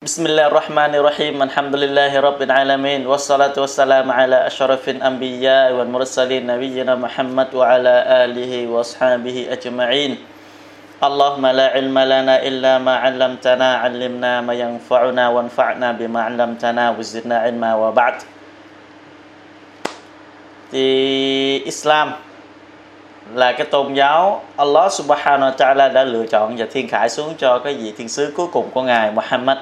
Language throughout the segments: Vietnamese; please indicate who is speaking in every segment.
Speaker 1: بسم الله الرحمن الرحيم الحمد لله رب العالمين والصلاة والسلام على أشرف الأنبياء والمرسلين نبينا محمد وعلى آله وأصحابه أجمعين اللهم لا علم لنا إلا ما علمتنا علمنا ما ينفعنا وانفعنا بما علمتنا وزدنا علما وبعد thì Islam là cái tôn giáo Allah Subhanahu wa Ta'ala đã lựa chọn và thiên khải xuống cho cái vị thiên sứ cuối cùng của ngài Muhammad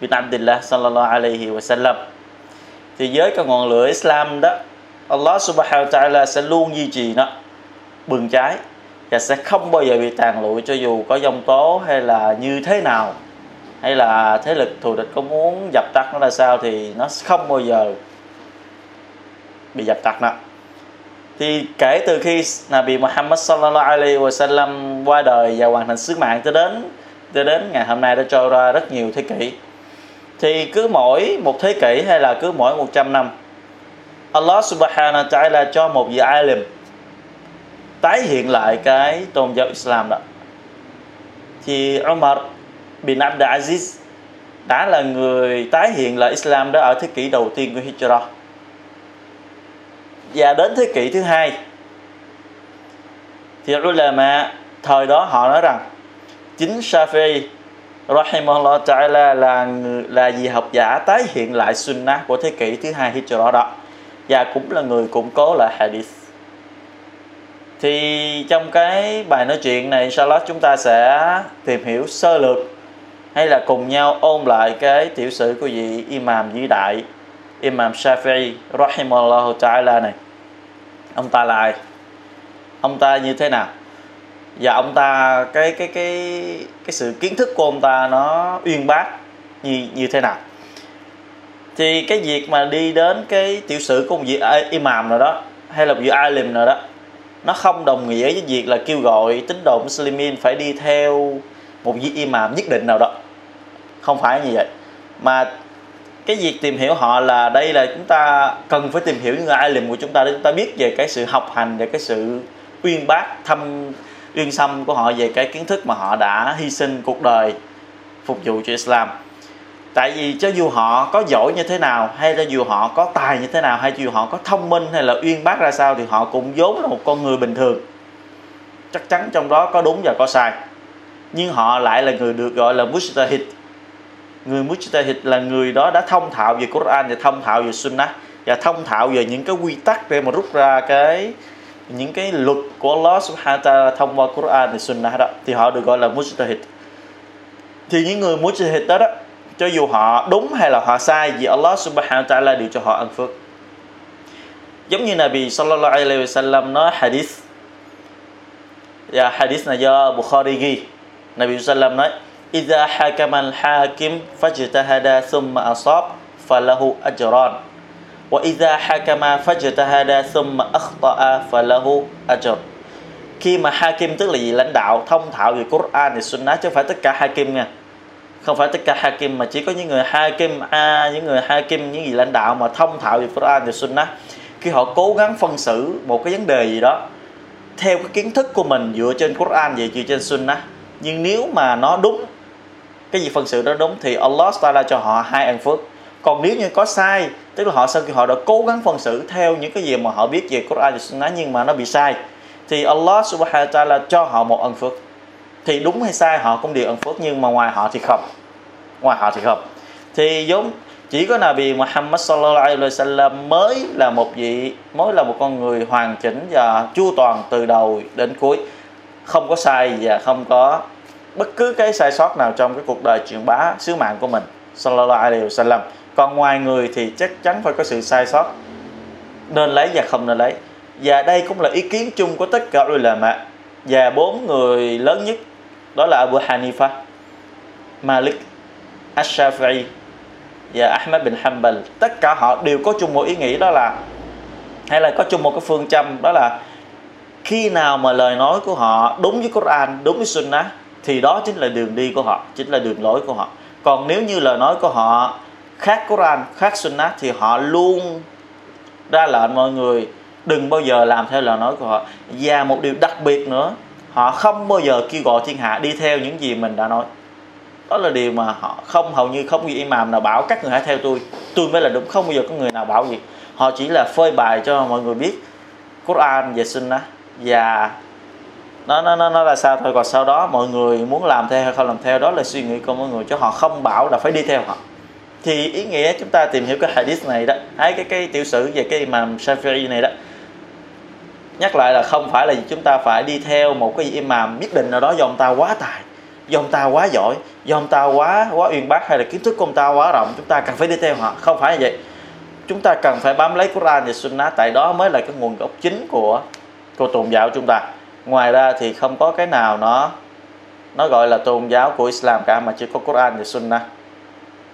Speaker 1: bin Abdullah sallallahu alaihi wa sallam thì với cái ngọn lửa Islam đó, Allah Subhanahu wa Ta'ala sẽ luôn duy trì nó, bừng cháy, và sẽ không bao giờ bị tàn lụi cho dù có dông tố hay là như thế nào, hay là thế lực thù địch có muốn dập tắt nó là sao thì nó không bao giờ bị dập tắt nữa thì kể từ khi Nabi Muhammad sallallahu alaihi wa sallam qua đời và hoàn thành sứ mạng tới đến tới đến ngày hôm nay đã trôi ra rất nhiều thế kỷ thì cứ mỗi một thế kỷ hay là cứ mỗi 100 năm, Allah subhanahu wa ta'ala cho một vị alim tái hiện lại cái tôn giáo Islam đó thì Umar bin Abd Aziz đã là người tái hiện lại Islam đó ở thế kỷ đầu tiên của Hijra. và đến thế kỷ thứ hai, thì ulama thời đó họ nói rằng chính Shafi'i rahimahullah ta'ala là người, là vị học giả tái hiện lại sunnah của thế kỷ thứ hai Hijra đó. Và cũng là người củng cố lại hadith. Thì trong cái bài nói chuyện này inshallah chúng ta sẽ tìm hiểu sơ lược hay là cùng nhau ôn lại cái tiểu sử của vị imam vĩ đại imam Shafi'i rahimahullah ta'ala này. Ông ta là ai? Ông ta như thế nào? Và ông ta, cái cái cái cái sự kiến thức của ông ta nó uyên bác như như thế nào? Thì cái việc mà đi đến cái tiểu sử của một vị imam nào đó, hay là một vị alim nào đó, nó không đồng nghĩa với việc là kêu gọi tín đồ muslimin phải đi theo một vị imam nhất định nào đó. Không phải như vậy. Mà cái việc tìm hiểu họ là đây là chúng ta cần phải tìm hiểu những người alim của chúng ta để chúng ta biết về cái sự học hành và cái sự uyên bác, thâm uyên xâm của họ về cái kiến thức mà họ đã hy sinh cuộc đời phục vụ cho Islam. Tại vì cho dù họ có giỏi như thế nào, hay là dù họ có tài như thế nào, hay dù họ có thông minh hay là uyên bác ra sao, thì họ cũng vốn là một con người bình thường. Chắc chắn trong đó có đúng và có sai. Nhưng họ lại là người được gọi là mujtahid. Người mujtahid là người đó đã thông thạo về Quran và thông thạo về Sunnah và thông thạo về những cái quy tắc để mà rút ra cái những cái luật của Allah subhanahu wa ta'ala thông qua Quran và Sunnah đó, thì họ được gọi là mujtahid. Thì những người mujtahid đó đó, cho dù họ đúng hay là họ sai, vì Allah subhanahu wa ta'ala đều cho họ ăn phước. Giống như Nabi sallallahu alaihi wasallam nói hadith. Và hadith này do Bukhari ghi. Nabi sallam nói, idha hakama al hakim fajtahada thumma asab, falahu ajran. وإذا حكم فاجتهد ثم أخطأ فله أجر khi mà hakim tức là gì lãnh đạo thông thạo về Quran thì Sunnah chứ không phải tất cả hakim nha không phải tất cả hakim mà chỉ có những người hakim a những người hakim những gì lãnh đạo mà thông thạo về Quran thì Sunnah khi họ cố gắng phân xử một cái vấn đề gì đó theo cái kiến thức của mình dựa trên Quran về dựa trên Sunnah nhưng nếu mà nó đúng cái gì phân xử đó đúng thì Allah Taala cho họ hai ân phước còn nếu như có sai, tức là họ sau khi họ đã cố gắng phân xử theo những cái gì mà họ biết về Quran và Sunnah nhưng mà nó bị sai, thì Allah Subhanahu wa Taala cho họ một ân phước. Thì đúng hay sai họ cũng đều ân phước, nhưng mà ngoài họ thì không. Ngoài họ thì không. Thì giống, chỉ có Nabi Muhammad sallallahu alaihi wasallam mới là một vị, mới là một con người hoàn chỉnh và chu toàn từ đầu đến cuối. Không có sai và không có bất cứ cái sai sót nào trong cái cuộc đời truyền bá sứ mạng của mình, sallallahu alaihi wasallam còn ngoài người thì chắc chắn phải có sự sai sót. Nên lấy và không nên lấy. Và đây cũng là ý kiến chung của tất cả ulama. Và bốn người lớn nhất, đó là Abu Hanifa, Malik, Ash-Shafi'i và Ahmad bin Hanbal. Tất cả họ đều có chung một ý nghĩ đó là, hay là có chung một cái phương châm đó là, khi nào mà lời nói của họ đúng với Quran, đúng với Sunnah, thì đó chính là đường đi của họ, chính là đường lối của họ. Còn nếu như lời nói của họ khác Quran, khác Sunnah thì họ luôn ra lệnh mọi người đừng bao giờ làm theo lời nói của họ. Và một điều đặc biệt nữa, họ không bao giờ kêu gọi thiên hạ đi theo những gì mình đã nói. Đó là điều mà họ không, hầu như không có imam nào bảo các người hãy theo tôi. Tôi mới là đúng, không bao giờ có người nào bảo gì. Họ chỉ là phơi bài cho mọi người biết Quran và Sunnah. Và nó nó nó nó là sao thôi. Còn sau đó mọi người muốn làm theo hay không làm theo, đó là suy nghĩ của mọi người. Chứ họ không bảo là phải đi theo họ thì ý nghĩa chúng ta tìm hiểu cái hadith này đó hay cái cái tiểu sử về cái imam Shafi'i này đó. Nhắc lại là không phải là chúng ta phải đi theo một cái imam nhất định nào đó do ông ta quá tài, do ông ta quá giỏi, do ông ta quá quá uyên bác hay là kiến thức của ông ta quá rộng, chúng ta cần phải đi theo họ. Không phải như vậy. Chúng ta cần phải bám lấy Quran và Sunnah, tại đó mới là cái nguồn gốc chính của của tôn giáo chúng ta. Ngoài ra thì không có cái nào nó nó gọi là tôn giáo của Islam cả mà chỉ có Quran và Sunnah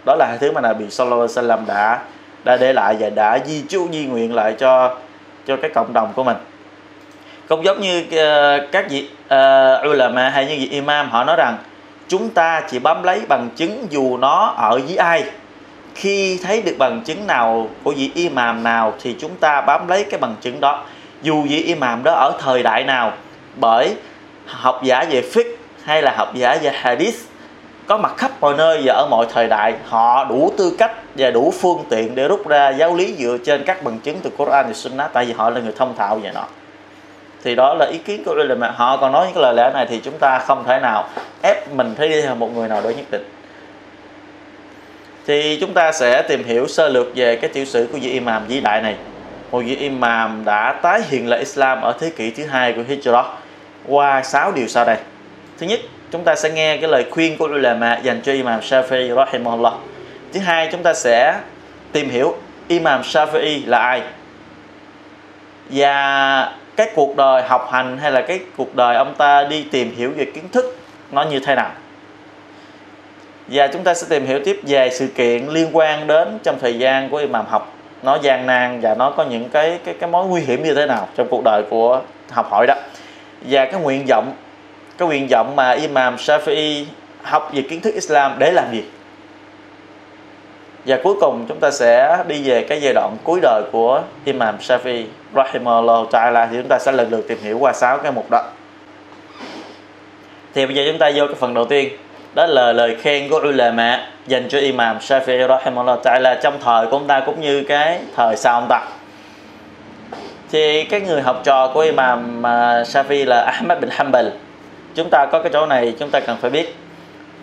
Speaker 1: đó là hai thứ mà Nabi Sallallahu Alaihi Wasallam đã đã để lại và đã di chú di nguyện lại cho cho cái cộng đồng của mình. Không giống như uh, các vị uh, ulama hay như vị imam họ nói rằng chúng ta chỉ bám lấy bằng chứng dù nó ở với ai. Khi thấy được bằng chứng nào của vị imam nào thì chúng ta bám lấy cái bằng chứng đó. Dù vị imam đó ở thời đại nào bởi học giả về fiqh hay là học giả về hadith có mặt khắp mọi nơi và ở mọi thời đại, họ đủ tư cách và đủ phương tiện để rút ra giáo lý dựa trên các bằng chứng từ Quran và Sunnah, tại vì họ là người thông thạo về nó. Thì đó là ý kiến của ulama họ còn nói những cái lời lẽ này thì chúng ta không thể nào ép mình phải đi theo một người nào đó nhất định. Thì chúng ta sẽ tìm hiểu sơ lược về cái tiểu sử của vị imam vĩ đại này. Một vị imam đã tái hiện lại Islam ở thế kỷ thứ hai của Hijrah qua 6 điều sau đây thứ nhất, chúng ta sẽ nghe cái lời khuyên của ulama dành cho imam Shafi'i, rahimahullah. Thứ hai, chúng ta sẽ tìm hiểu imam Shafi'i là ai. Và cái cuộc đời học hành hay là cái cuộc đời ông ta đi tìm hiểu về kiến thức nó như thế nào. Và chúng ta sẽ tìm hiểu tiếp về sự kiện liên quan đến trong thời gian của imam học. Nó gian nan và nó có những cái cái cái mối nguy hiểm như thế nào trong cuộc đời của học hỏi đó. Và cái nguyện vọng cái nguyện vọng mà imam Shafi'i học về kiến thức Islam để làm gì? Và cuối cùng chúng ta sẽ đi về cái giai đoạn cuối đời của Imam Shafi rahimahullah ta'ala thì chúng ta sẽ lần lượt tìm hiểu qua sáu cái mục đó. Thì bây giờ chúng ta vô cái phần đầu tiên đó là lời khen của ulama dành cho Imam Shafi rahimahullah ta'ala trong thời của ông ta cũng như cái thời sau ông ta. Thì cái người học trò của Imam à, Shafi là Ahmad bin Hanbal chúng ta có cái chỗ này, chúng ta cần phải biết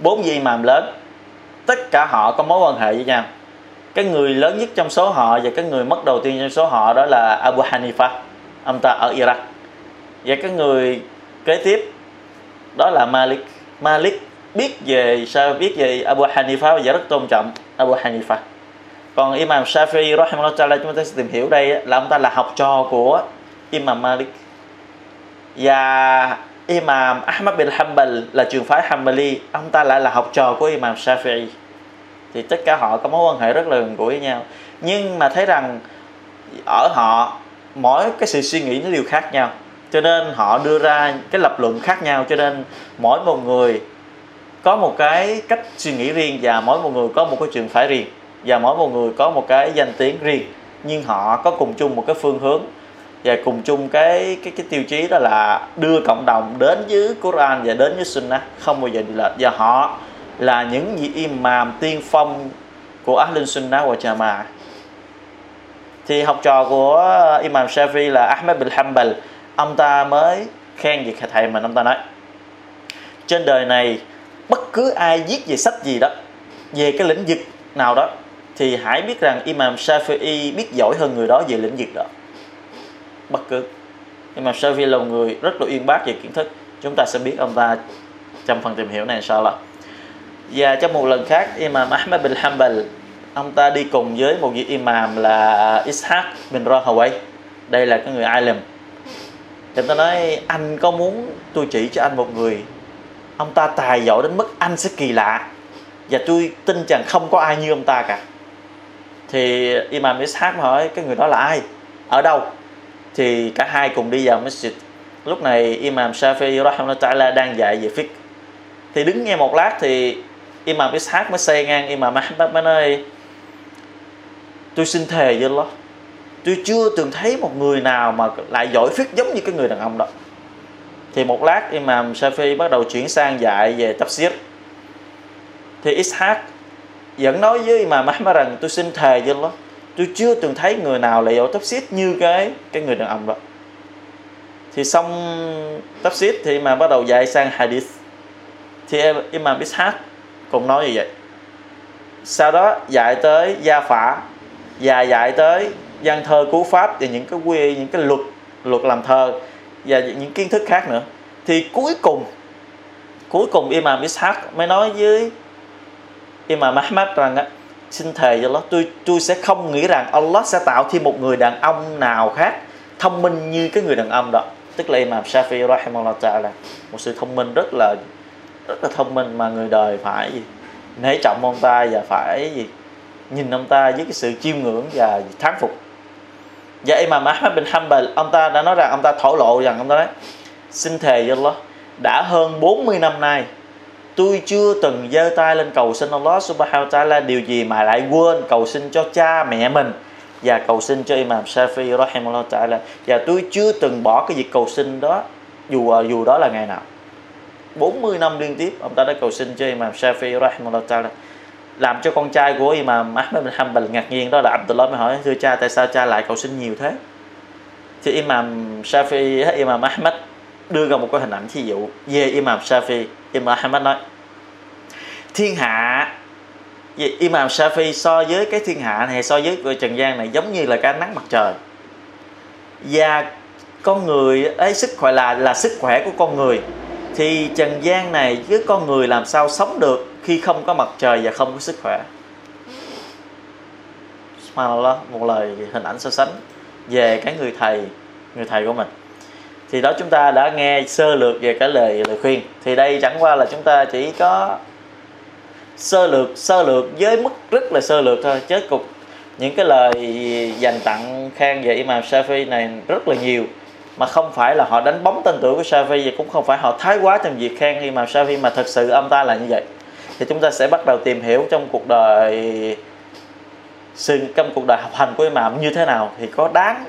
Speaker 1: bốn vị imam lớn. Tất cả họ có mối quan hệ với nhau. Cái người lớn nhất trong số họ và cái người mất đầu tiên trong số họ đó là Abu Hanifa. Ông ta ở Iraq. Và cái người kế tiếp đó là Malik. Malik biết về sao biết về Abu Hanifa và rất tôn trọng Abu Hanifa. Còn Imam Shafi'i, rahimahullah ta'ala, chúng ta sẽ tìm hiểu đây là ông ta là học trò của Imam Malik. Và Imam Ahmad bin Hanbal là trường phái Hanbali. Ông ta lại là học trò của Imam Shafi'i. Thì tất cả họ có mối quan hệ rất là gần gũi với nhau. Nhưng mà thấy rằng ở họ, mỗi cái sự suy nghĩ nó đều khác nhau. Cho nên họ đưa ra cái lập luận khác nhau. Cho nên mỗi một người có một cái cách suy nghĩ riêng và mỗi một người có một cái trường phái riêng. Và mỗi một người có một cái danh tiếng riêng. Nhưng họ có cùng chung một cái phương hướng và cùng chung cái cái cái tiêu chí đó là đưa cộng đồng đến với Quran và đến với Sunnah. Không bao giờ đi lệch. Và họ là những vị imam tiên phong của Ahlul Sunnah và Jamaah thì học trò của Imam Shafi là Ahmed bin Hanbal, ông ta mới khen về thầy mình, ông ta nói, trên đời này bất cứ ai viết về sách gì đó, về cái lĩnh vực nào đó, thì hãy biết rằng Imam Shafi'i biết giỏi hơn người đó về lĩnh vực đó bất cứ. Nhưng mà Savi là một người rất là uyên bác về kiến thức. Chúng ta sẽ biết ông ta trong phần tìm hiểu này sao là và trong một lần khác, Imam Ahmad bin Hanbal, ông ta đi cùng với một vị imam là Ishaq bin Rahaway. Đây là cái người alim. Thì ta nói, anh có muốn tôi chỉ cho anh một người? Ông ta tài giỏi đến mức anh sẽ kỳ lạ. Và tôi tin rằng không có ai như ông ta cả. Thì Imam Ishaq hỏi, cái người đó là ai? Ở đâu? Thì cả hai cùng đi vào masjid. Lúc này Imam Shafi'i rahimahullah ta'ala đang dạy về fiqh. Thì đứng nghe một lát thì Imam Ishaq mới xây ngang, Imam Ahmad mới nói, tôi xin thề với Allah, tôi chưa từng thấy một người nào mà lại giỏi fiqh giống như cái người đàn ông đó. Thì một lát Imam Shafi bắt đầu chuyển sang dạy về tafsir. Thì Ishaq vẫn nói với Imam Ahmad rằng, tôi xin thề với Allah tôi chưa từng thấy người nào lại dỗ xít như cái cái người đàn ông đó. Thì xong tafsir thì mà bắt đầu dạy sang hadith. Thì Imam Ishaq cũng nói như vậy. Sau đó dạy tới gia phả và dạy tới văn thơ cú pháp và những cái quy, những cái luật luật làm thơ và những kiến thức khác nữa. Thì cuối cùng cuối cùng Imam Ishaq mới nói với Imam Ahmad rằng á xin thề cho nó tôi tôi sẽ không nghĩ rằng Allah sẽ tạo thêm một người đàn ông nào khác thông minh như cái người đàn ông đó. Tức là Imam Shafi rahimahullah ta'ala, một sự thông minh rất là rất là thông minh mà người đời phải gì nể trọng ông ta và phải gì nhìn ông ta với cái sự chiêm ngưỡng và thán phục. Và Imam Ahmad bin Hanbal, ông ta đã nói rằng, ông ta thổ lộ rằng, ông ta nói, xin thề với Allah, đã hơn 40 năm nay tôi chưa từng giơ tay lên cầu xin Allah subhanahu wa ta'ala điều gì mà lại quên cầu xin cho cha mẹ mình và cầu xin cho Imam Shafi rahimahullah ta'ala. Và tôi chưa từng bỏ cái việc cầu xin đó, dù à, dù đó là ngày nào. 40 năm liên tiếp, ông ta đã cầu xin cho Imam Shafi rahimahullah ta'ala. Làm cho con trai của Imam Ahmad bin Hanbal ngạc nhiên, đó là Abdullah mới hỏi, thưa cha, tại sao cha lại cầu xin nhiều thế? Thì Imam Shafi Imam Ahmad đưa ra một cái hình ảnh thí dụ về Imam Shafi Imam Ahmad nói, thiên hạ Imam Shafi so với cái thiên hạ này, so với người trần gian này giống như là cái nắng mặt trời. Và con người ấy, sức khỏe là là sức khỏe của con người. Thì trần gian này với con người làm sao sống được khi không có mặt trời và không có sức khỏe? Subhanallah, một lời hình ảnh so sánh về cái người thầy người thầy của mình thì đó chúng ta đã nghe sơ lược về cái lời lời khuyên. Thì đây chẳng qua là chúng ta chỉ có sơ lược sơ lược với mức rất là sơ lược thôi. Chứ cục những cái lời dành tặng khen về Imam Shafi này rất là nhiều. Mà không phải là họ đánh bóng tên tuổi của Shafi, và cũng không phải họ thái quá trong việc khen Imam Shafi, mà thật sự ông ta là như vậy. Thì chúng ta sẽ bắt đầu tìm hiểu trong cuộc đời, sự, trong cuộc đời học hành của Imam như thế nào. Thì có đáng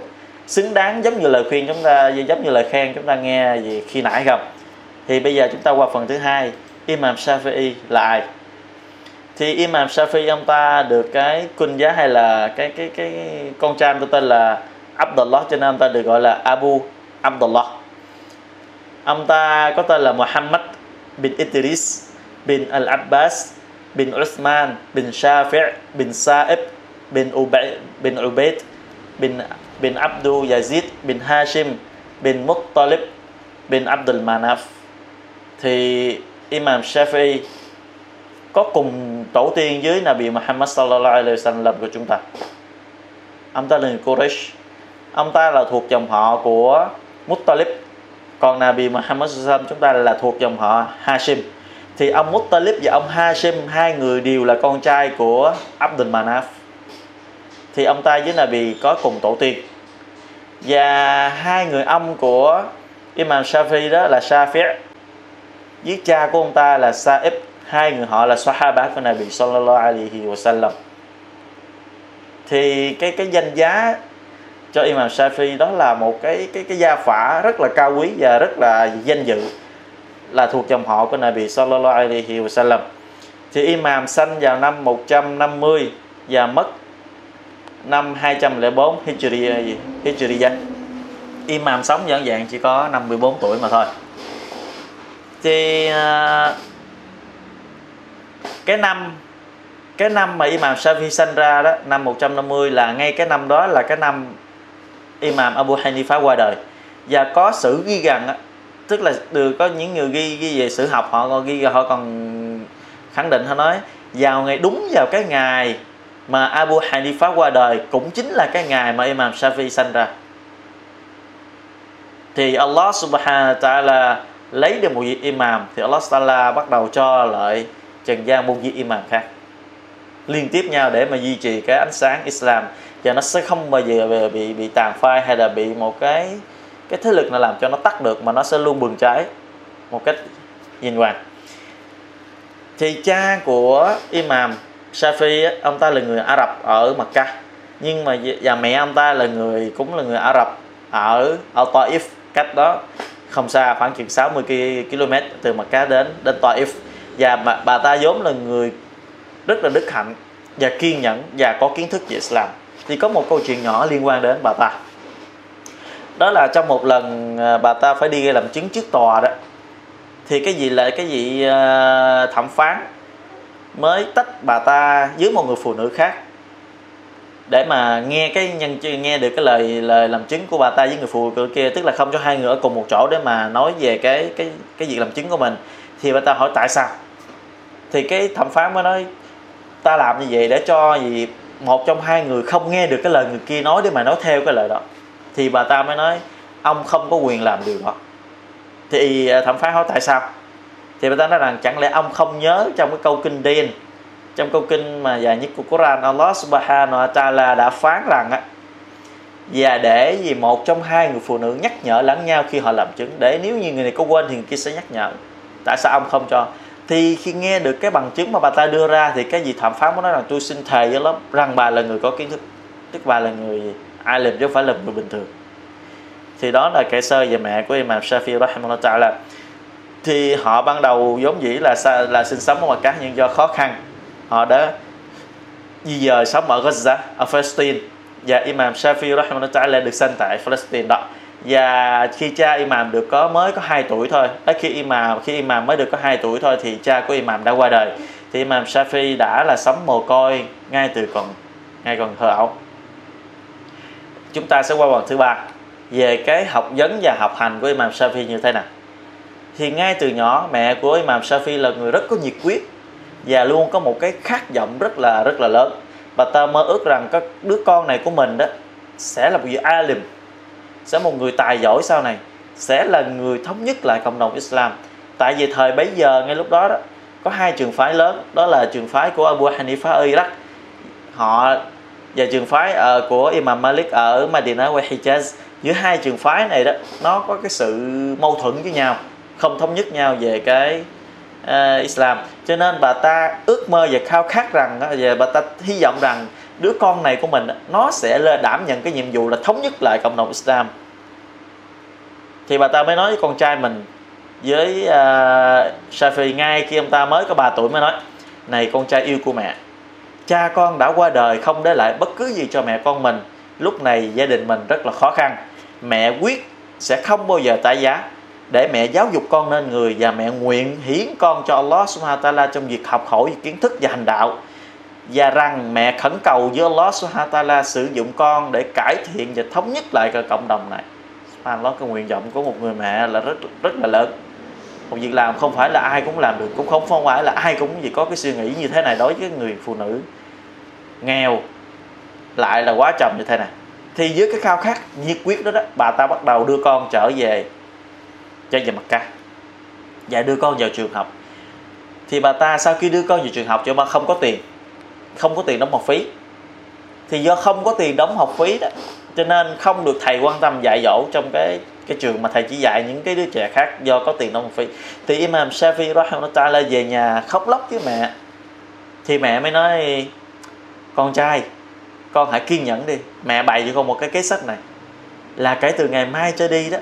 Speaker 1: xứng đáng giống như lời khuyên chúng ta, giống như lời khen chúng ta nghe gì khi nãy không? Thì bây giờ chúng ta qua phần thứ hai, Imam Shafi'i là ai? Thì Imam Shafi'i ông ta được cái quân giá hay là cái cái cái con trai ông ta tên là Abdullah, cho nên ông ta được gọi là Abu Abdullah. Ông ta có tên là Muhammad bin Idris bin Al-Abbas bin Uthman bin Shafi' bin Sa'ib bin Ubay, bin Ubaid bin bin Abdul Yazid bin Hashim bin Muttalib bin Abdul Manaf. Thì Imam Shafi'i có cùng tổ tiên với Nabi Muhammad sallallahu alaihi wasallam của chúng ta. Ông ta là người Quraysh. Ông ta là thuộc dòng họ của Muttalib. Còn Nabi Muhammad sallallahu chúng ta là thuộc dòng họ Hashim. Thì ông Muttalib và ông Hashim, hai người đều là con trai của Abdul Manaf. Thì ông ta với Nabi có cùng tổ tiên và hai người ông của Imam Shafi đó là Shafi' với cha của ông ta là Sa'ib. Hai người họ là Sahaba của Nabi Sallallahu Alaihi Wasallam. Thì cái cái danh giá cho Imam Shafi đó là một cái cái cái gia phả rất là cao quý và rất là danh dự, là thuộc dòng họ của Nabi Sallallahu Alaihi Wasallam. Thì Imam sanh vào năm 150 và mất năm 204 Hijri gì? Hijriyah Imam sống giản dạng chỉ có 54 tuổi mà thôi. Thì à, cái năm cái năm mà Imam Shafi sinh ra đó, năm 150 là ngay cái năm đó là cái năm Imam Abu Hanifa qua đời. Và có sử ghi rằng á, tức là được, có những người ghi ghi về sử học, họ còn ghi, họ còn khẳng định, họ nói, vào ngày, đúng vào cái ngày mà Abu Hanifa qua đời cũng chính là cái ngày mà Imam Shafi sanh ra. Thì Allah subhanahu wa ta'ala lấy được một vị imam thì Allah ta'ala bắt đầu cho lại trần gian một vị imam khác. Liên tiếp nhau để mà duy trì cái ánh sáng Islam và nó sẽ không bao giờ bị bị, bị tàn phai hay là bị một cái cái thế lực nào làm cho nó tắt được mà nó sẽ luôn bừng cháy một cách nhìn hoàng thì cha của imam Shafi ông ta là người Ả Rập ở Mecca. Nhưng mà và mẹ ông ta là người cũng là người Ả Rập ở ở Taif cách đó không xa khoảng chừng 60 km từ Mecca đến đến Taif. Và bà, bà ta vốn là người rất là đức hạnh và kiên nhẫn và có kiến thức về Islam. Thì có một câu chuyện nhỏ liên quan đến bà ta. Đó là trong một lần à, bà ta phải đi làm chứng trước tòa đó thì cái gì là cái gì à, thẩm phán? Mới tách bà ta với một người phụ nữ khác. Để mà nghe cái nhân nghe được cái lời lời làm chứng của bà ta với người phụ nữ kia, tức là không cho hai người ở cùng một chỗ để mà nói về cái cái cái việc làm chứng của mình, thì bà ta hỏi tại sao? Thì cái thẩm phán mới nói, ta làm như vậy để cho gì một trong hai người không nghe được cái lời người kia nói để mà nói theo cái lời đó. Thì bà ta mới nói, ông không có quyền làm điều đó. Thì ờ, thẩm phán hỏi tại sao? Thì bà ta nói rằng chẳng lẽ ông không nhớ trong cái câu kinh điển trong câu kinh mà dài nhất của Quran, Allah subhanahu wa ta'ala đã phán rằng á, và để gì một trong hai người phụ nữ nhắc nhở lẫn nhau khi họ làm chứng, để nếu như người này có quên thì người kia sẽ nhắc nhở. Tại sao ông không cho? Thì khi nghe được cái bằng chứng mà bà ta đưa ra thì cái gì thẩm phán mới nói rằng tôi xin thề với lắm rằng bà là người có kiến thức, tức bà là người ai làm chứ không phải là người bình thường. Thì đó là kẻ sơ về mẹ của Imam Shafi rahimahullah ta'ala thì họ ban đầu vốn dĩ là là sinh sống ở ngoài cát nhưng do khó khăn. Họ đã di dời sống ở Gaza ở Palestine. Và Imam Shafi rahimahullah ta'ala được sinh tại Palestine đó. Và khi cha Imam được có mới có 2 tuổi thôi. À, khi Imam khi Imam mới được có 2 tuổi thôi thì cha của Imam đã qua đời. Thì Imam Shafi đã là sống mồ côi ngay từ còn ngay còn thơ ấu. Chúng ta sẽ qua phần thứ ba về cái học vấn và học hành của Imam Shafi như thế nào thì ngay từ nhỏ mẹ của Imam Shafi là người rất có nhiệt quyết và luôn có một cái khát vọng rất là rất là lớn. Và ta mơ ước rằng các đứa con này của mình đó sẽ là một vị alim sẽ một người tài giỏi sau này sẽ là người thống nhất lại cộng đồng Islam. Tại vì thời bấy giờ ngay lúc đó đó có hai trường phái lớn đó là trường phái của Abu Hanifa ở Iraq họ và trường phái uh, của Imam Malik ở madinah và Hijaz giữa hai trường phái này đó nó có cái sự mâu thuẫn với nhau không thống nhất nhau về cái uh, Islam. Cho nên bà ta ước mơ và khao khát rằng và bà ta hy vọng rằng đứa con này của mình nó sẽ lên đảm nhận cái nhiệm vụ là thống nhất lại cộng đồng Islam. Thì bà ta mới nói với con trai mình với uh, Shafi ngay khi ông ta mới có 3 tuổi mới nói này con trai yêu của mẹ cha con đã qua đời không để lại bất cứ gì cho mẹ con mình. Lúc này gia đình mình rất là khó khăn. Mẹ quyết sẽ không bao giờ tái giá để mẹ giáo dục con nên người và mẹ nguyện hiến con cho Allah subhanahu wa ta'ala trong việc học hỏi, kiến thức và hành đạo. Và rằng mẹ khẩn cầu với Allah subhanahu wa ta'ala sử dụng con để cải thiện và thống nhất lại cái cộng đồng này. Subhanallah, cái nguyện vọng của một người mẹ là rất rất là lớn. Một việc làm không phải là ai cũng làm được, cũng không không phải là ai cũng gì có cái suy nghĩ như thế này đối với người phụ nữ. Nghèo lại là quá chồng như thế này. Thì với cái khao khát nhiệt quyết đó đó, bà ta bắt đầu đưa con trở về cho về mặt ca. Và đưa con vào trường học. Thì bà ta sau khi đưa con vào trường học cho bà không có tiền. Không có tiền đóng học phí. Thì do không có tiền đóng học phí đó, cho nên không được thầy quan tâm dạy dỗ trong cái cái trường mà thầy chỉ dạy những cái đứa trẻ khác do có tiền đóng học phí. Thì Imam Shafi rahimahullah về nhà khóc lóc với mẹ. Thì mẹ mới nói, con trai, con hãy kiên nhẫn đi. Mẹ bày cho con một cái kế sách này. Là kể từ ngày mai cho đi đó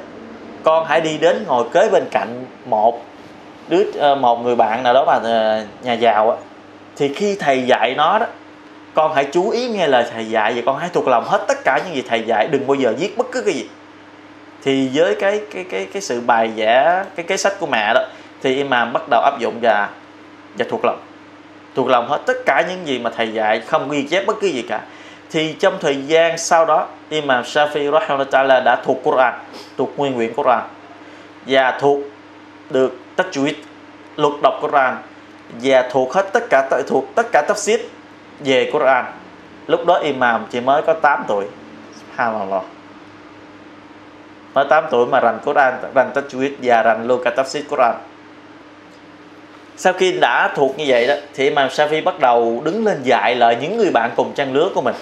Speaker 1: con hãy đi đến ngồi kế bên cạnh một đứa ờ, một người bạn nào đó mà ờ, nhà giàu á. Thì khi thầy dạy nó đó, con hãy chú ý nghe lời thầy dạy và con hãy thuộc lòng hết tất cả những gì thầy dạy, đừng bao giờ viết bất cứ cái gì. Thì với cái cái cái cái sự bài vẽ, cái cái sách của mẹ đó, thì imam bắt đầu áp dụng và và thuộc lòng. Thuộc lòng hết tất cả những gì mà thầy dạy, không ghi chép bất cứ gì cả thì trong thời gian sau đó, Imam Shafi rahimahullah đã thuộc Quran, thuộc nguyên quyển Quran. Và thuộc được tajwid luật đọc Quran. Và thuộc hết tất cả thuộc tất cả tafsir về Quran. Lúc đó Imam chỉ mới có 8 tuổi. Subhanallah. Mới 8 tuổi mà rành Quran, rành tajwid và rành luôn cả tafsir Quran sau khi đã thuộc như vậy đó, thì Imam Shafi bắt đầu đứng lên dạy lại những người bạn cùng trang lứa của mình.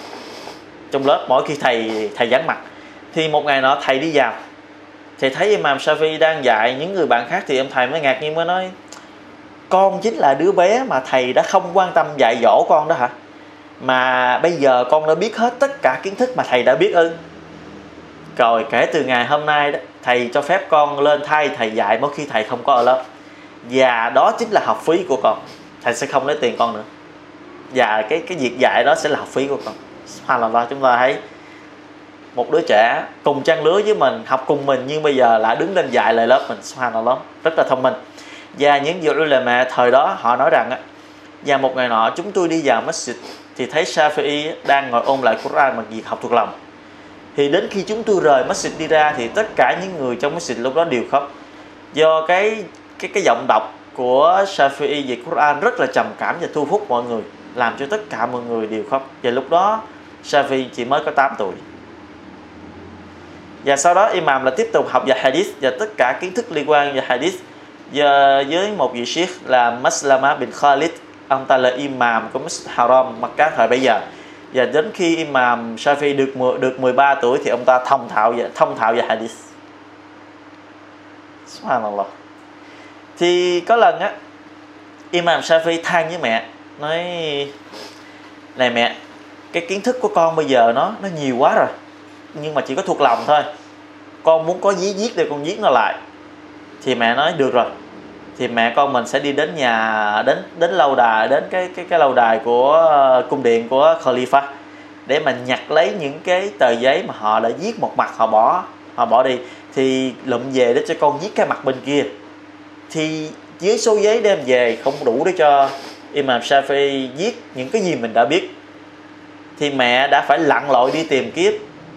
Speaker 1: Trong lớp, mỗi khi thầy thầy vắng mặt, thì một ngày nọ thầy đi vào. Thì thấy Imam Shafi đang dạy những người bạn khác thì ông thầy mới ngạc nhiên, mới nói, con chính là đứa bé mà thầy đã không quan tâm dạy dỗ con đó hả? Mà bây giờ con đã biết hết tất cả kiến thức mà thầy đã biết ư? Rồi kể từ ngày hôm nay đó, thầy cho phép con lên thay thầy dạy mỗi khi thầy không có ở lớp và đó chính là học phí của con. Thầy sẽ không lấy tiền con nữa. Và cái cái việc dạy đó sẽ là học phí của con. Subhanallah, chúng ta thấy một đứa trẻ cùng trang lứa với mình, học cùng mình, nhưng bây giờ lại đứng lên dạy lại lớp mình. Subhanallah, rất là thông minh. Và những vị mẹ thời đó, họ nói rằng á, và một ngày nọ chúng tôi đi vào masjid, thì thấy Shafi'i đang ngồi ôn lại Quran bằng việc học thuộc lòng. Thì đến khi chúng tôi rời masjid đi ra, thì tất cả những người trong masjid lúc đó đều khóc. Do cái cái cái giọng đọc của Shafi'i về Quran rất là trầm cảm và thu hút mọi người, làm cho tất cả mọi người đều khóc. Và lúc đó, Shafi'i chỉ mới có 8 tuổi. Và sau đó, Imam là tiếp tục học về hadith và tất cả kiến thức liên quan về hadith. Và với một vị sheikh là Maslama bin Khalid, ông ta là imam của Masjid Haram Makkah thời bây giờ. Và đến khi imam Shafi được được 13 tuổi thì ông ta thông thạo về, thông thạo về hadith. Subhanallah thì có lần á, imam Shafi than với mẹ, nói, này mẹ, cái kiến thức của con bây giờ nó nó nhiều quá rồi, nhưng mà chỉ có thuộc lòng thôi. Con muốn có giấy viết thì con viết nó lại. Thì mẹ nói, được rồi. Thì mẹ con mình sẽ đi đến nhà, đến đến lâu đài, đến cái cái cái lâu đài của ờ, cung điện của Khalifa để mà nhặt lấy những cái tờ giấy mà họ đã viết một mặt họ bỏ họ bỏ đi. Thì lụm về để cho con viết cái mặt bên kia thì với số giấy đem về không đủ để cho Imam Shafi viết những cái gì mình đã biết. Thì mẹ đã phải lặn lội đi tìm kiếp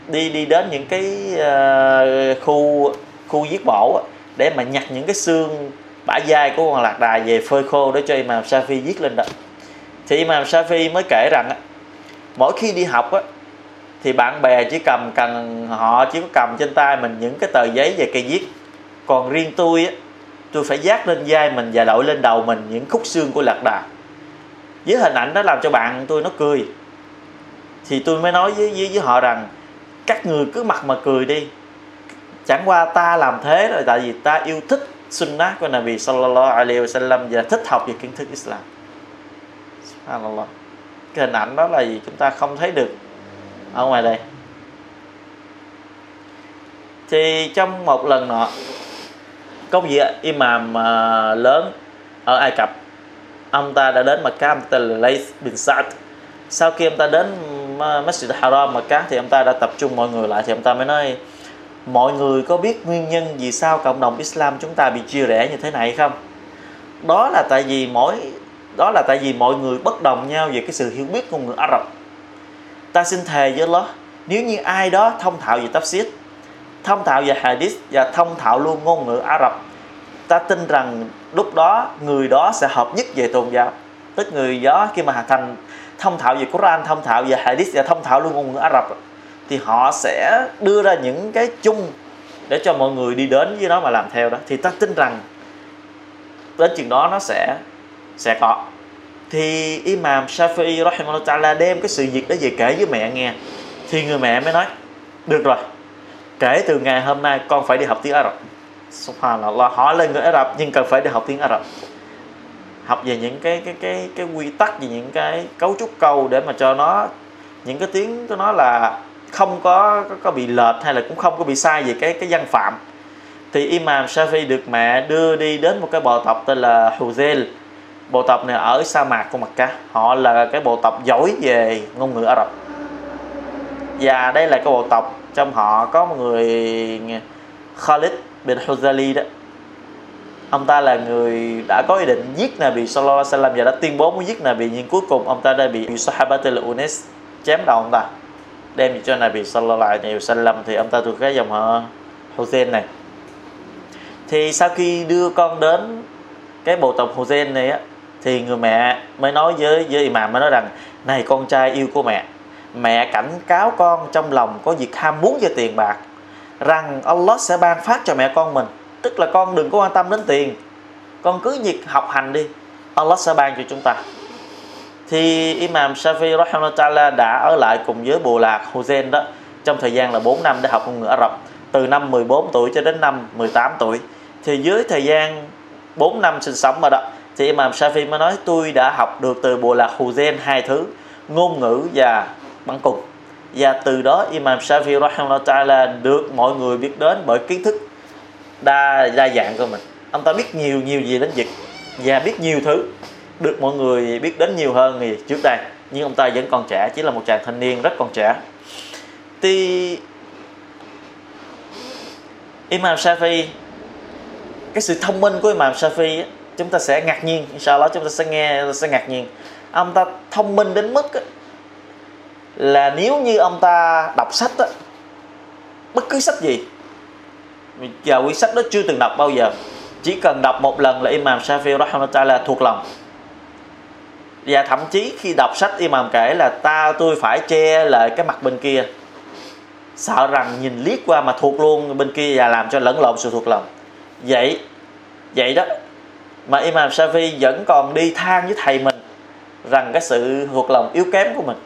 Speaker 1: đi đi đến những cái uh, khu khu giết mổ để mà nhặt những cái xương bả dai của con lạc đà về phơi khô để cho Imam Shafi viết lên đó. Thì Imam Shafi mới kể rằng mỗi khi đi học á thì bạn bè chỉ cầm cần họ chỉ có cầm trên tay mình những cái tờ giấy về cây viết. Còn riêng tôi á tôi phải dát lên vai mình và đội lên đầu mình những khúc xương của lạc đà. Với hình ảnh đó làm cho bạn tôi nó cười. Thì tôi mới nói với, với, với họ rằng các người cứ mặt mà cười đi. Chẳng qua ta làm thế là tại vì ta yêu thích sunnah của Nabi sallallahu alaihi wasallam và thích học về kiến thức Islam. Subhanallah. Cái hình ảnh đó là gì? Chúng ta không thấy được ở ngoài đây. Thì trong một lần nọ có vị imam à, lớn ở Ai Cập. Ông ta đã đến Mecca, ông ta là Layth bin Sa'd. Sau khi ông ta đến à, Masjid Haram Mecca thì ông ta đã tập trung mọi người lại, thì ông ta mới nói, mọi người có biết nguyên nhân vì sao cộng đồng Islam chúng ta bị chia rẽ như thế này không? Đó là tại vì mỗi, đó là tại vì mọi người bất đồng nhau về cái sự hiểu biết của người Ả Rập. Ta xin thề với Allah, nếu như ai đó thông thạo về tafsir thông thạo về hadith và thông thạo luôn ngôn ngữ Ả Rập ta tin rằng lúc đó người đó sẽ hợp nhất về tôn giáo. Tức người đó khi mà thành thông thạo về Quran, thông thạo về hadith và thông thạo luôn ngôn ngữ Ả Rập thì họ sẽ đưa ra những cái chung để cho mọi người đi đến với nó mà làm theo đó. Thì ta tin rằng đến chuyện đó nó sẽ sẽ có. Thì Imam Shafi'i, rahimahullah ta'ala đem cái sự việc đó về kể với mẹ nghe. Thì người mẹ mới nói, được rồi kể từ ngày hôm nay con phải đi học tiếng Ả Rập. Subhanallah họ lên người Ả Rập nhưng cần phải đi học tiếng Ả Rập. Học về những cái cái cái cái quy tắc về những cái cấu trúc câu để mà cho nó những cái tiếng của nó là không có, có có bị lệch hay là cũng không có bị sai về cái cái văn phạm. Thì Imam Shafi được mẹ đưa đi đến một cái bộ tộc tên là Huzel bộ tộc này ở sa mạc của Mecca. Họ là cái bộ tộc giỏi về ngôn ngữ Ả Rập. Và đây là cái bộ tộc trong họ có một người Khalid bin Huzali đó. Ông ta là người đã có ý định giết Nabi Sallallahu Alaihi Wasallam và đã tuyên bố muốn giết Nabi, nhưng cuối cùng ông ta đã bị Sahabatul Unes chém đầu ông ta, đem cho Nabi Sallallahu Alaihi Wasallam. Thì ông ta thuộc cái dòng họ Hussein này. Thì sau khi đưa con đến cái bộ tộc Hussein này á, thì người mẹ mới nói với với imam mới nói rằng, này, con trai yêu của mẹ mẹ cảnh cáo con trong lòng có việc ham muốn về tiền bạc, rằng Allah sẽ ban phát cho mẹ con mình, tức là con đừng có quan tâm đến tiền. Con cứ việc học hành đi, Allah sẽ ban cho chúng ta. Thì Imam Shafi rahimahullah đã ở lại cùng với bộ lạc Hussein đó, trong thời gian là 4 năm để học ngôn ngữ Ả Rập, từ năm 14 tuổi cho đến năm 18 tuổi. Thì dưới thời gian 4 năm sinh sống ở đó, thì Imam Shafi mới nói, tôi đã học được từ bộ lạc Hussein hai thứ, ngôn ngữ và bắn cung. Và từ đó, Imam Shafi rahimahullah ta'ala được mọi người biết đến bởi kiến thức đa đa dạng của mình. Ông ta biết nhiều nhiều gì đến dịch và biết nhiều thứ, được mọi người biết đến nhiều hơn thì trước đây. Nhưng ông ta vẫn còn trẻ, chỉ là một chàng thanh niên rất còn trẻ. Thì Imam Shafi cái sự thông minh của Imam Shafi chúng ta sẽ ngạc nhiên sau đó chúng ta sẽ nghe, sẽ ngạc nhiên. Ông ta thông minh đến mức là nếu như ông ta đọc sách á, bất cứ sách gì và quyển sách đó chưa từng đọc bao giờ chỉ cần đọc một lần là Imam Shafi là thuộc lòng. Và thậm chí khi đọc sách Imam kể là ta tôi phải che lại cái mặt bên kia. Sợ rằng nhìn liếc qua mà thuộc luôn bên kia và làm cho lẫn lộn sự thuộc lòng. Vậy vậy đó mà Imam Shafi vẫn còn đi than với thầy mình rằng cái sự thuộc lòng yếu kém của mình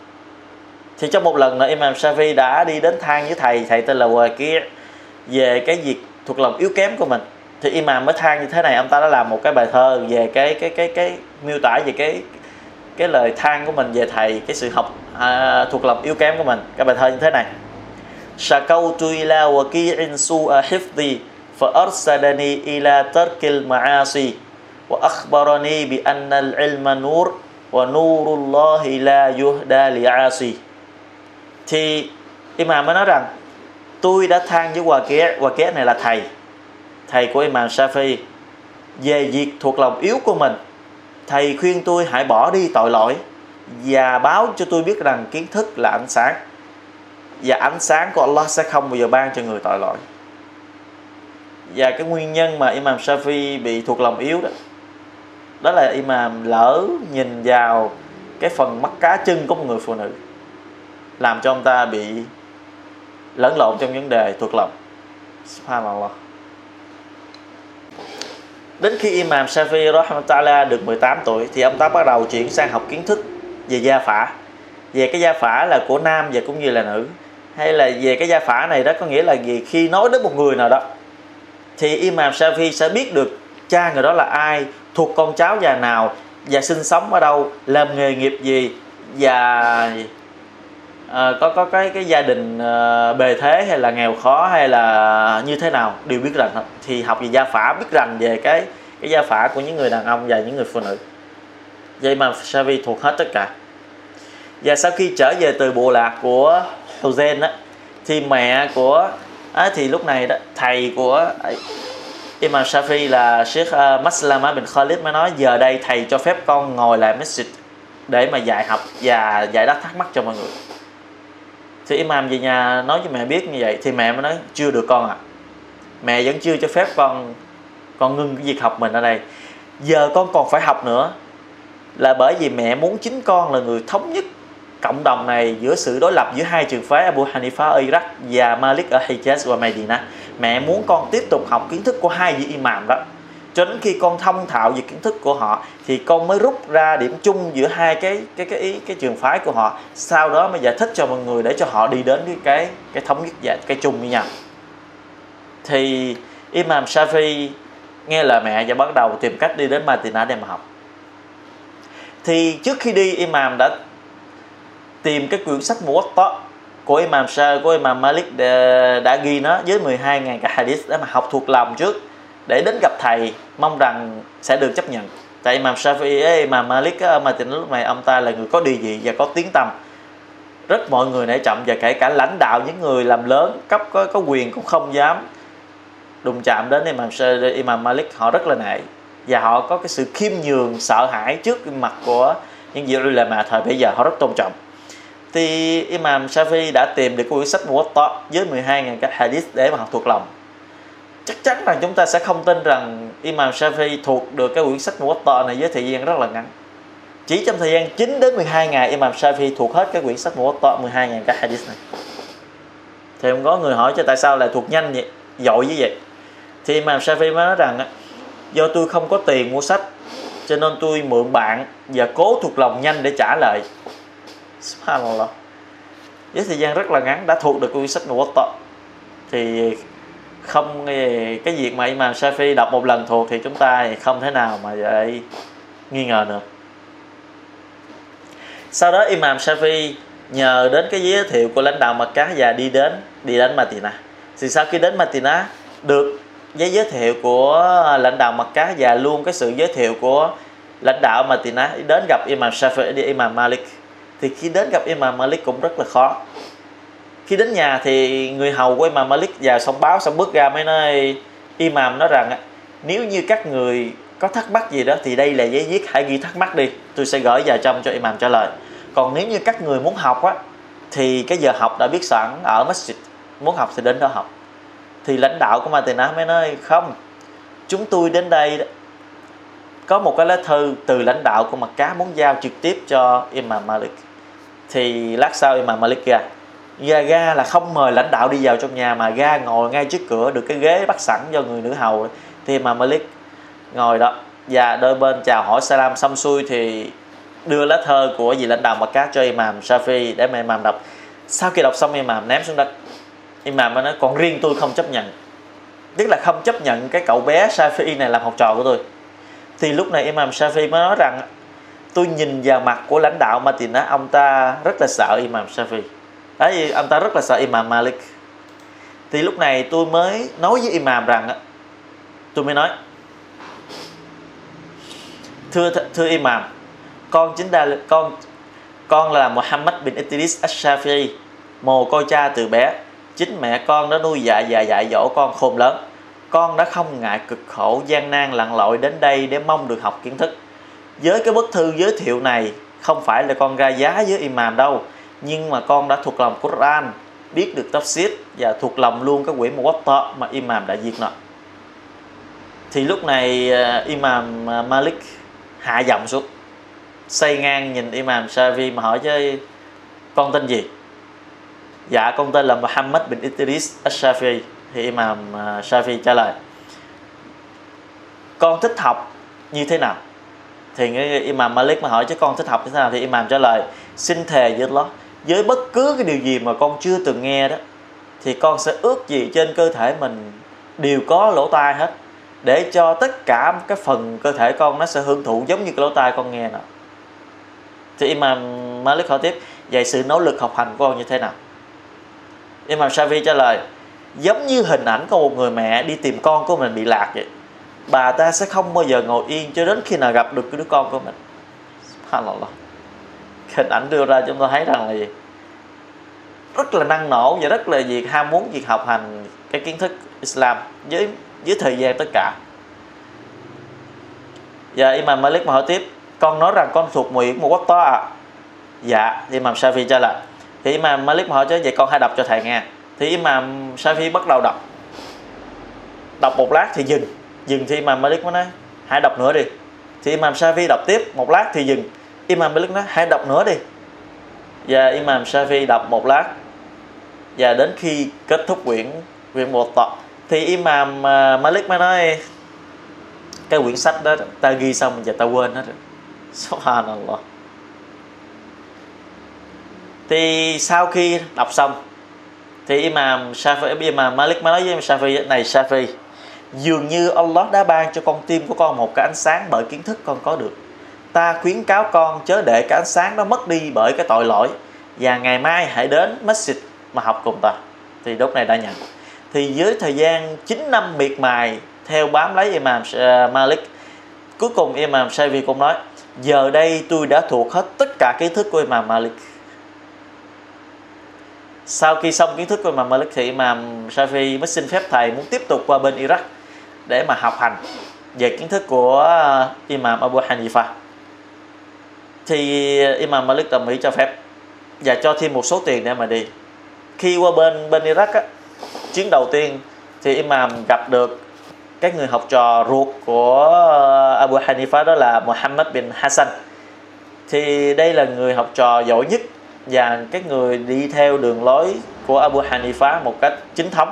Speaker 1: thì trong một lần nữa Imam Shafi đã đi đến than với thầy thầy tên là Hòa kia về cái việc thuộc lòng yếu kém của mình thì Imam mới than như thế này ông ta đã làm một cái bài thơ về cái cái cái cái miêu tả về cái cái lời than của mình về thầy cái sự học à, thuộc lòng yếu kém của mình cái bài thơ như thế này شكوت إلى وكيع سوء حفظي فأرسلني إلى ترك المعاصي وأخبرني بأن العلم نور ونور الله لا يهدى لعاصي thì Imam mới nói rằng, tôi đã than với Hòa Kế Hòa Kế này là thầy. Thầy của Imam Shafi, về việc thuộc lòng yếu của mình, thầy khuyên tôi hãy bỏ đi tội lỗi và báo cho tôi biết rằng kiến thức là ánh sáng và ánh sáng của Allah sẽ không bao giờ ban cho người tội lỗi. Và cái nguyên nhân mà Imam Shafi bị thuộc lòng yếu đó đó là Imam lỡ nhìn vào cái phần mắt cá chân của một người phụ nữ làm cho ông ta bị lẫn lộn trong vấn đề thuộc lòng Subhanallah Đến khi Imam Shafi rahmatullah được 18 tuổi thì ông ta bắt đầu chuyển sang học kiến thức về gia phả. Về cái gia phả là của nam và cũng như là nữ. Hay là về cái gia phả này đó có nghĩa là gì? Khi nói đến một người nào đó thì Imam Shafi sẽ biết được cha người đó là ai, thuộc con cháu già nào và sinh sống ở đâu, làm nghề nghiệp gì và Ờ, có có cái cái gia đình à, bề thế hay là nghèo khó hay là như thế nào đều biết rằng thì học về gia phả biết rằng về cái cái gia phả của những người đàn ông và những người phụ nữ. Vậy mà Savi thuộc hết tất cả. Và sau khi trở về từ bộ lạc của Hussein á thì mẹ của á, thì lúc này đó thầy của Imam Shafi là Sheikh uh, Maslama bin Khalid mới nói giờ đây thầy cho phép con ngồi lại masjid để mà dạy học và giải đáp thắc mắc cho mọi người thì imam về nhà nói cho mẹ biết như vậy, thì mẹ mới nói, chưa được con ạ. À. mẹ vẫn chưa cho phép con con ngưng cái việc học mình ở đây. Giờ con còn phải học nữa. Là bởi vì mẹ muốn chính con là người thống nhất cộng đồng này giữa sự đối lập giữa hai trường phái Abu Hanifa ở Iraq và Malik ở Hijaz và Medina. Mẹ muốn con tiếp tục học kiến thức của hai vị imam đó cho đến khi con thông thạo về kiến thức của họ thì con mới rút ra điểm chung giữa hai cái cái cái ý cái trường phái của họ. Sau đó mới giải thích cho mọi người để cho họ đi đến cái cái cái thống nhất giải cái chung với nhau. Thì Imam Shafi nghe lời mẹ và bắt đầu tìm cách đi đến Madinah để mà học. Thì trước khi đi Imam đã tìm cái quyển sách Muwatta của Imam sa của Imam Malik đã, đã ghi nó với 12.000 cái hadith để mà học thuộc lòng trước để đến gặp thầy mong rằng sẽ được chấp nhận. Tại Imam ấy, Imam Malik ờ, mà Madinah lúc này ông ta là người có địa vị và có tiếng tăm. Rất mọi người nể trọng và kể cả lãnh đạo những người làm lớn cấp có, có quyền cũng không dám đụng chạm đến Imam Imam Malik. Họ rất là nể và họ có cái sự khiêm nhường sợ hãi trước mặt của những vị ulama thời bây giờ. Họ rất tôn trọng. Thì Imam Shafi đã tìm được cuốn sách Muwatta với 12.000 cái hadith để mà học thuộc lòng chắc chắn rằng chúng ta sẽ không tin rằng Imam Shafi thuộc được cái quyển sách Muwatta này với thời gian rất là ngắn. Chỉ trong thời gian 9 đến 12 ngày, Imam Shafi thuộc hết cái quyển sách Muwatta 12 ngàn cái hadith này. Thì không có người hỏi cho tại sao lại thuộc nhanh vậy dội như vậy. Thì Imam Shafi mới nói rằng do tôi không có tiền mua sách, cho nên tôi mượn bạn và cố thuộc lòng nhanh để trả lời. Subhanallah. Với thời gian rất là ngắn, đã thuộc được quyển sách Muwatta. Thì không cái việc mà Imam Shafi đọc một lần thuộc thì chúng ta không thể nào mà vậy nghi ngờ được. Sau đó Imam Shafi nhờ đến cái giới thiệu của lãnh đạo Mecca và đi đến đi đến Matina thì sau khi đến Matina được giấy giới thiệu của lãnh đạo mặt Cá và luôn cái sự giới thiệu của lãnh đạo Matina đến gặp Imam Safi, đi Imam Malik. Thì khi đến gặp Imam Malik cũng rất là khó khi đến nhà thì người hầu của Imam Malik vào xong báo, xong bước ra mới nói, Imam nói rằng nếu như các người có thắc mắc gì đó thì đây là giấy viết, hãy ghi thắc mắc đi, tôi sẽ gửi vào trong cho Imam trả lời. Còn nếu như các người muốn học á, thì cái giờ học đã biết sẵn ở masjid, muốn học thì đến đó học. Thì lãnh đạo của Matina mới nói, không, chúng tôi đến đây có một cái lá thư từ lãnh đạo của mặt cá muốn giao trực tiếp cho Imam Malik. Thì lát sau Imam Malik ra ga ga là không mời lãnh đạo đi vào trong nhà mà ga ngồi ngay trước cửa được cái ghế bắt sẵn do người nữ hầu thì mà Malik ngồi đó. Và đôi bên chào hỏi salam xong xuôi thì đưa lá thơ của vị lãnh đạo mặc cá cho Imam Shafi để mà Imam đọc. Sau khi đọc xong, Imam ném xuống đất. Imam mới nói, còn riêng tôi không chấp nhận. Tức là không chấp nhận cái cậu bé Shafi này làm học trò của tôi. Thì lúc này Imam Shafi mới nói rằng, tôi nhìn vào mặt của lãnh đạo Madina ông ta rất là sợ Imam Shafi đấy anh ta rất là sợ Imam Malik. Thì lúc này tôi mới nói với Imam rằng tôi mới nói, thưa thưa Imam, con chính là con con là Muhammad bin Idris Ash-Shafi'i, mồ côi cha từ bé. Chính mẹ con đã nuôi dạy và dạy dỗ con khôn lớn. Con đã không ngại cực khổ, gian nan, lặn lội đến đây để mong được học kiến thức. Với cái bức thư giới thiệu này, không phải là con ra giá với imam đâu nhưng mà con đã thuộc lòng Quran, biết được tafsir và thuộc lòng luôn cái quyển Muwatta mà imam đã viết nó. Thì lúc này ờ, imam ờ, Malik hạ giọng xuống, xây ngang nhìn imam Shafi mà hỏi chứ con tên gì? Dạ con tên là Muhammad bin Idris Ash-Shafi. Thì Imam ờ, Shafi trả lời, con thích học như thế nào? Thì Imam Malik mà hỏi, chứ con thích học như thế nào? Thì Imam trả lời, xin thề với Allah với bất cứ cái điều gì mà con chưa từng nghe đó, thì con sẽ ước gì trên cơ thể mình đều có lỗ tai hết, để cho tất cả cái phần cơ thể con nó sẽ hưởng thụ giống như cái lỗ tai con nghe nè. Thì Imam Malik hỏi tiếp, vậy sự nỗ lực học hành của con như thế nào? Imam Shafi trả lời, giống như hình ảnh của một người mẹ đi tìm con của mình bị lạc vậy, bà ta sẽ không bao giờ ngồi yên cho đến khi nào gặp được cái đứa con của mình. Subhanallah hình ảnh đưa ra chúng ta thấy rằng là gì? Rất là năng nổ và rất là việc ham muốn việc học hành cái kiến thức Islam với với thời gian tất cả. Và Imam Malik mà hỏi tiếp, con nói rằng con thuộc nguyện một quốc to à dạ. Imam Shafi trả lời. Thì Imam Malik mà hỏi chứ, vậy con hãy đọc cho thầy nghe. Thì Imam Shafi bắt đầu đọc. Đọc một lát thì dừng. Dừng thì Imam Malik mới nói, hãy đọc nữa đi. Thì Imam Shafi đọc tiếp một lát thì dừng. Imam Malik nói hãy đọc nữa đi. Và Imam Shafi đọc một lát. Và đến khi kết thúc quyển quyển một tập, thì Imam à, Malik mới nói cái quyển sách đó ta ghi xong và ta quên hết rồi. Subhanallah. Thì sau khi đọc xong thì Imam Shafi Imam Malik mới nói với Imam Shafi này Shafi dường như Allah đã ban cho con tim của con một cái ánh sáng bởi kiến thức con có được ta khuyến cáo con chớ để cái ánh sáng đó mất đi bởi cái tội lỗi. Và ngày mai hãy đến masjid mà học cùng ta. Thì đốt này đã nhận. Thì dưới thời gian 9 năm miệt mài, theo bám lấy Imam ờ, Malik, cuối cùng Imam Shafi cũng nói, giờ đây tôi đã thuộc hết tất cả kiến thức của Imam Malik. Sau khi xong kiến thức của Imam Malik thì Imam Shafi mới xin phép thầy muốn tiếp tục qua bên Iraq để mà học hành về kiến thức của ờ, Imam Abu Hanifa thì Imam Malik đồng ý cho phép và cho thêm một số tiền để mà đi. Khi qua bên bên Iraq á, chuyến đầu tiên thì Imam gặp được cái người học trò ruột của ờ, Abu Hanifa đó là Muhammad bin Hassan. Thì đây là người học trò giỏi nhất và cái người đi theo đường lối của Abu Hanifa một cách chính thống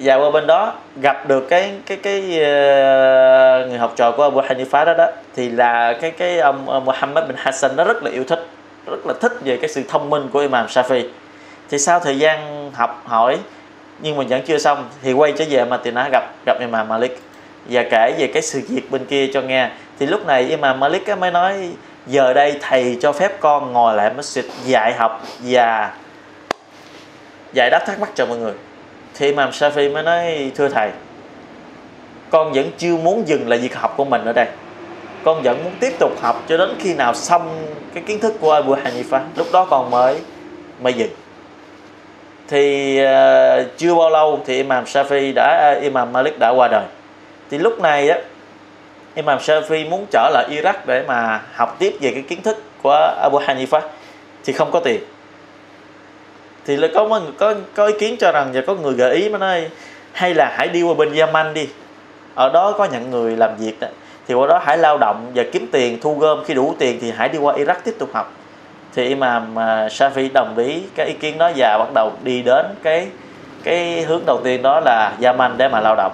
Speaker 1: và qua bên đó gặp được cái cái cái uh, người học trò của Abu Hanifa đó đó thì là cái cái ông Muhammad bin Hassan nó rất là yêu thích rất là thích về cái sự thông minh của Imam Shafi. Thì sau thời gian học hỏi nhưng mà vẫn chưa xong thì quay trở về mà thì nó gặp gặp Imam Malik. Và kể về cái sự việc bên kia cho nghe. Thì lúc này Imam Malik mới nói giờ đây thầy cho phép con ngồi lại masjid dạy học và giải đáp thắc mắc cho mọi người thì Imam Shafi mới nói thưa thầy con vẫn chưa muốn dừng lại việc học của mình ở đây. Con vẫn muốn tiếp tục học cho đến khi nào xong cái kiến thức của Abu Hanifa. Lúc đó con mới mới dừng. Thì uh, chưa bao lâu thì Imam Shafi đã uh, Imam Malik đã qua đời. Thì lúc này á Imam Shafi muốn trở lại Iraq để mà học tiếp về cái kiến thức của Abu Hanifa. Thì không có tiền thì là có có có ý kiến cho rằng và có người gợi ý mà nói, hay là hãy đi qua bên Yemen đi. Ở đó có nhận người làm việc đó thì qua đó hãy lao động và kiếm tiền, thu gom. Khi đủ tiền thì hãy đi qua Iraq tiếp tục học. Thì Imam Shafi đồng ý cái ý kiến đó và bắt đầu đi đến cái cái hướng đầu tiên đó là Yemen để mà lao động.